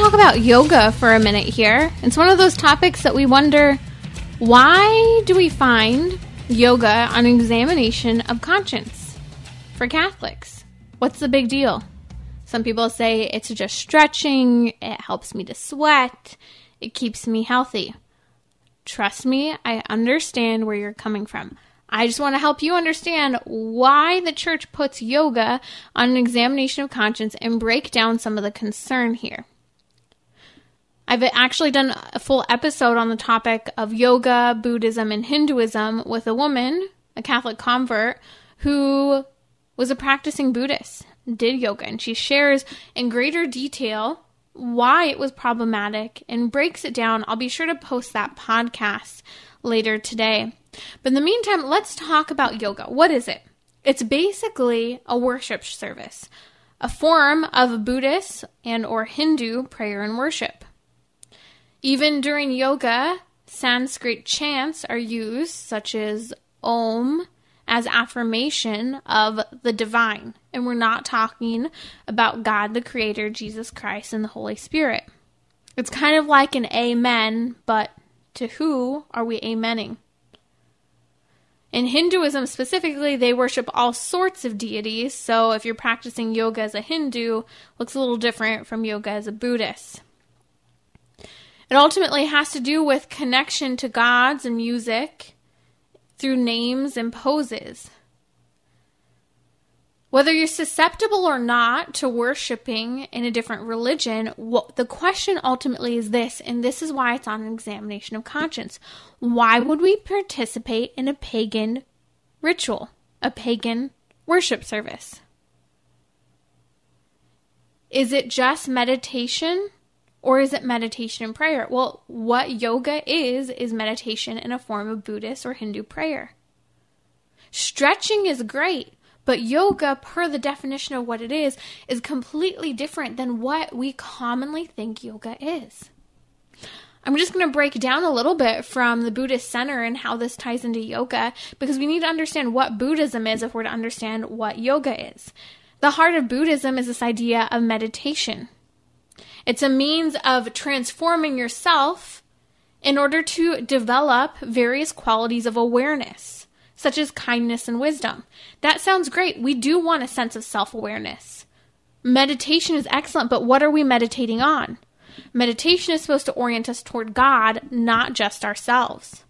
talk about yoga for a minute here. It's one of those topics that we wonder why do we find yoga on examination of conscience for Catholics? What's the big deal? Some people say it's just stretching, it helps me to sweat, it keeps me healthy. Trust me, I understand where you're coming from. I just want to help you understand why the church puts yoga on an examination of conscience and break down some of the concern here. I've actually done a full episode on the topic of yoga, Buddhism, and Hinduism with a woman, a Catholic convert, who was a practicing Buddhist, did yoga, and she shares in greater detail why it was problematic and breaks it down. I'll be sure to post that podcast later today. But in the meantime, let's talk about yoga. What is it? It's basically a worship service, a form of Buddhist and or Hindu prayer and worship. Even during yoga, Sanskrit chants are used, such as Om, as affirmation of the divine. And we're not talking about God the Creator, Jesus Christ, and the Holy Spirit. It's kind of like an amen, but to who are we amening? In Hinduism specifically, they worship all sorts of deities, so if you're practicing yoga as a Hindu, looks a little different from yoga as a Buddhist. It ultimately has to do with connection to gods and music through names and poses. Whether you're susceptible or not to worshiping in a different religion, what, the question ultimately is this, and this is why it's on an examination of conscience. Why would we participate in a pagan ritual, a pagan worship service? Is it just meditation or is it meditation and prayer? Well, what yoga is, is meditation in a form of Buddhist or Hindu prayer. Stretching is great, but yoga, per the definition of what it is, is completely different than what we commonly think yoga is. I'm just going to break down a little bit from the Buddhist center and how this ties into yoga because we need to understand what Buddhism is if we're to understand what yoga is. The heart of Buddhism is this idea of meditation. It's a means of transforming yourself in order to develop various qualities of awareness, such as kindness and wisdom. That sounds great. We do want a sense of self awareness. Meditation is excellent, but what are we meditating on? Meditation is supposed to orient us toward God, not just ourselves.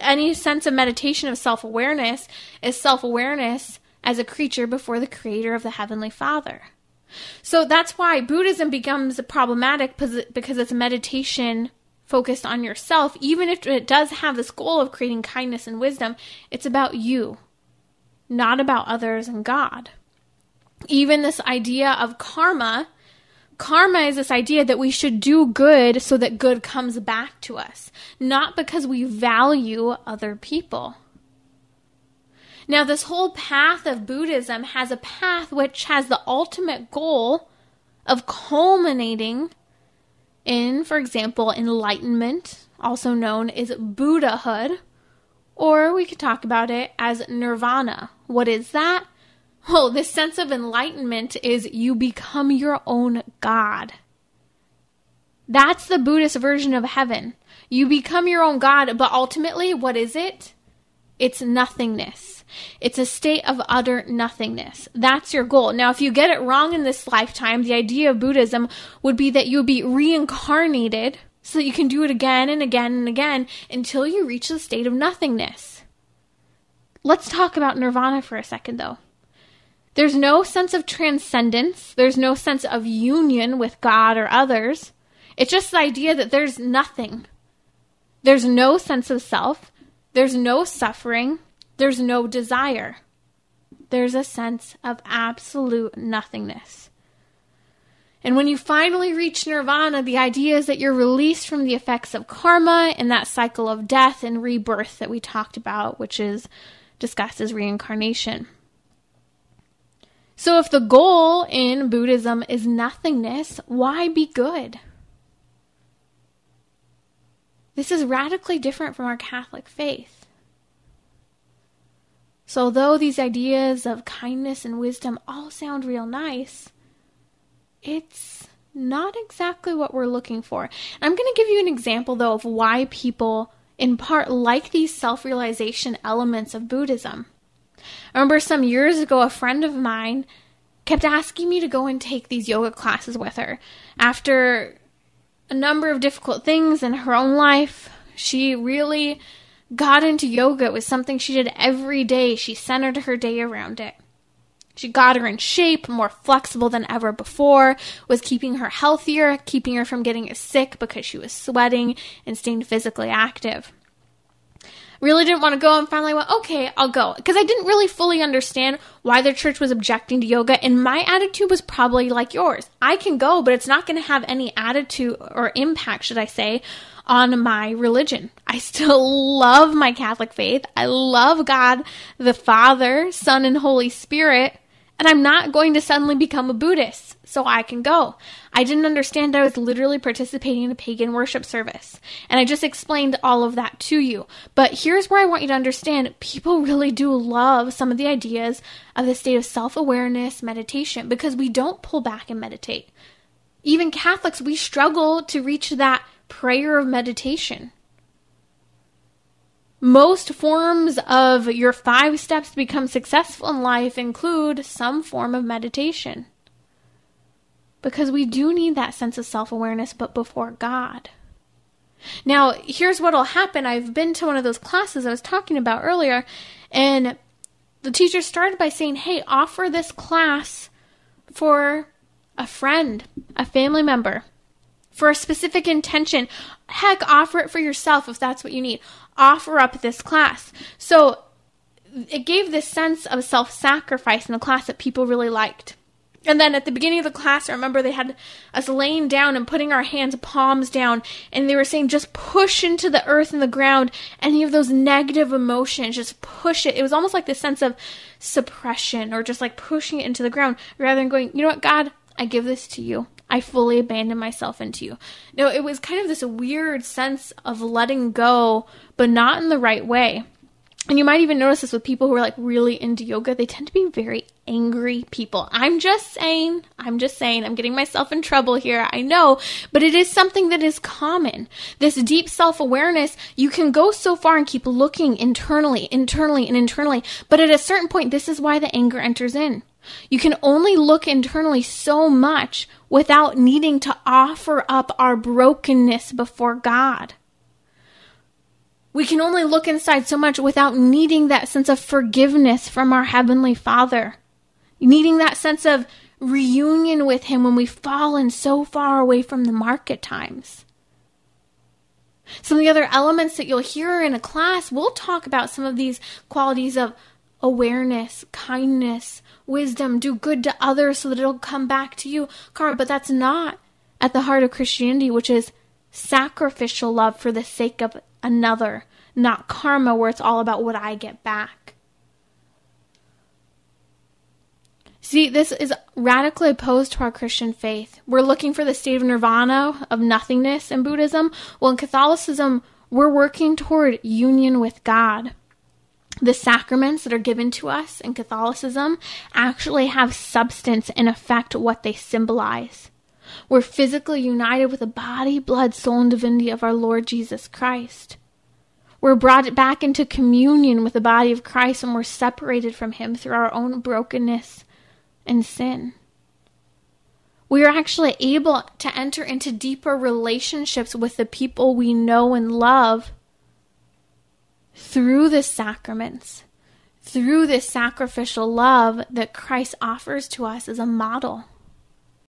Any sense of meditation of self awareness is self awareness as a creature before the Creator of the Heavenly Father. So that's why Buddhism becomes problematic because it's a meditation focused on yourself. Even if it does have this goal of creating kindness and wisdom, it's about you, not about others and God. Even this idea of karma, karma is this idea that we should do good so that good comes back to us, not because we value other people. Now, this whole path of Buddhism has a path which has the ultimate goal of culminating in, for example, enlightenment, also known as Buddhahood, or we could talk about it as nirvana. What is that? Well, this sense of enlightenment is you become your own God. That's the Buddhist version of heaven. You become your own God, but ultimately, what is it? It's nothingness. It's a state of utter nothingness. That's your goal. Now, if you get it wrong in this lifetime, the idea of Buddhism would be that you would be reincarnated so that you can do it again and again and again until you reach the state of nothingness. Let's talk about nirvana for a second, though. There's no sense of transcendence, there's no sense of union with God or others. It's just the idea that there's nothing. There's no sense of self. There's no suffering, there's no desire. There's a sense of absolute nothingness. And when you finally reach nirvana, the idea is that you're released from the effects of karma and that cycle of death and rebirth that we talked about, which is discussed as reincarnation. So, if the goal in Buddhism is nothingness, why be good? This is radically different from our Catholic faith. So, although these ideas of kindness and wisdom all sound real nice, it's not exactly what we're looking for. I'm going to give you an example, though, of why people, in part, like these self realization elements of Buddhism. I remember some years ago, a friend of mine kept asking me to go and take these yoga classes with her. After a number of difficult things in her own life, she really got into yoga. It was something she did every day. She centered her day around it. She got her in shape, more flexible than ever before, was keeping her healthier, keeping her from getting sick because she was sweating and staying physically active. Really didn't want to go and finally went, okay, I'll go. Because I didn't really fully understand why the church was objecting to yoga, and my attitude was probably like yours. I can go, but it's not going to have any attitude or impact, should I say, on my religion. I still love my Catholic faith. I love God, the Father, Son, and Holy Spirit and I'm not going to suddenly become a Buddhist so I can go. I didn't understand I was literally participating in a pagan worship service. And I just explained all of that to you. But here's where I want you to understand people really do love some of the ideas of the state of self awareness meditation because we don't pull back and meditate. Even Catholics, we struggle to reach that prayer of meditation. Most forms of your five steps to become successful in life include some form of meditation. Because we do need that sense of self awareness, but before God. Now, here's what'll happen. I've been to one of those classes I was talking about earlier, and the teacher started by saying, Hey, offer this class for a friend, a family member, for a specific intention. Heck, offer it for yourself if that's what you need offer up this class. So it gave this sense of self sacrifice in the class that people really liked. And then at the beginning of the class, I remember they had us laying down and putting our hands, palms down, and they were saying, just push into the earth and the ground any of those negative emotions, just push it. It was almost like this sense of suppression or just like pushing it into the ground rather than going, you know what, God, I give this to you. I fully abandon myself into you. No, it was kind of this weird sense of letting go, but not in the right way. And you might even notice this with people who are like really into yoga. They tend to be very angry people. I'm just saying, I'm just saying, I'm getting myself in trouble here. I know, but it is something that is common. This deep self awareness, you can go so far and keep looking internally, internally, and internally. But at a certain point, this is why the anger enters in. You can only look internally so much without needing to offer up our brokenness before God. We can only look inside so much without needing that sense of forgiveness from our Heavenly Father. Needing that sense of reunion with Him when we've fallen so far away from the mark at times. Some of the other elements that you'll hear in a class, we'll talk about some of these qualities of awareness, kindness, wisdom, do good to others so that it'll come back to you. Karma, but that's not at the heart of Christianity, which is sacrificial love for the sake of another, not karma where it's all about what I get back. See, this is radically opposed to our Christian faith. We're looking for the state of nirvana, of nothingness in Buddhism. Well, in Catholicism, we're working toward union with God the sacraments that are given to us in Catholicism actually have substance and affect what they symbolize. We're physically united with the body, blood, soul, and divinity of our Lord Jesus Christ. We're brought back into communion with the body of Christ and we're separated from Him through our own brokenness and sin. We are actually able to enter into deeper relationships with the people we know and love through the sacraments, through this sacrificial love that Christ offers to us as a model.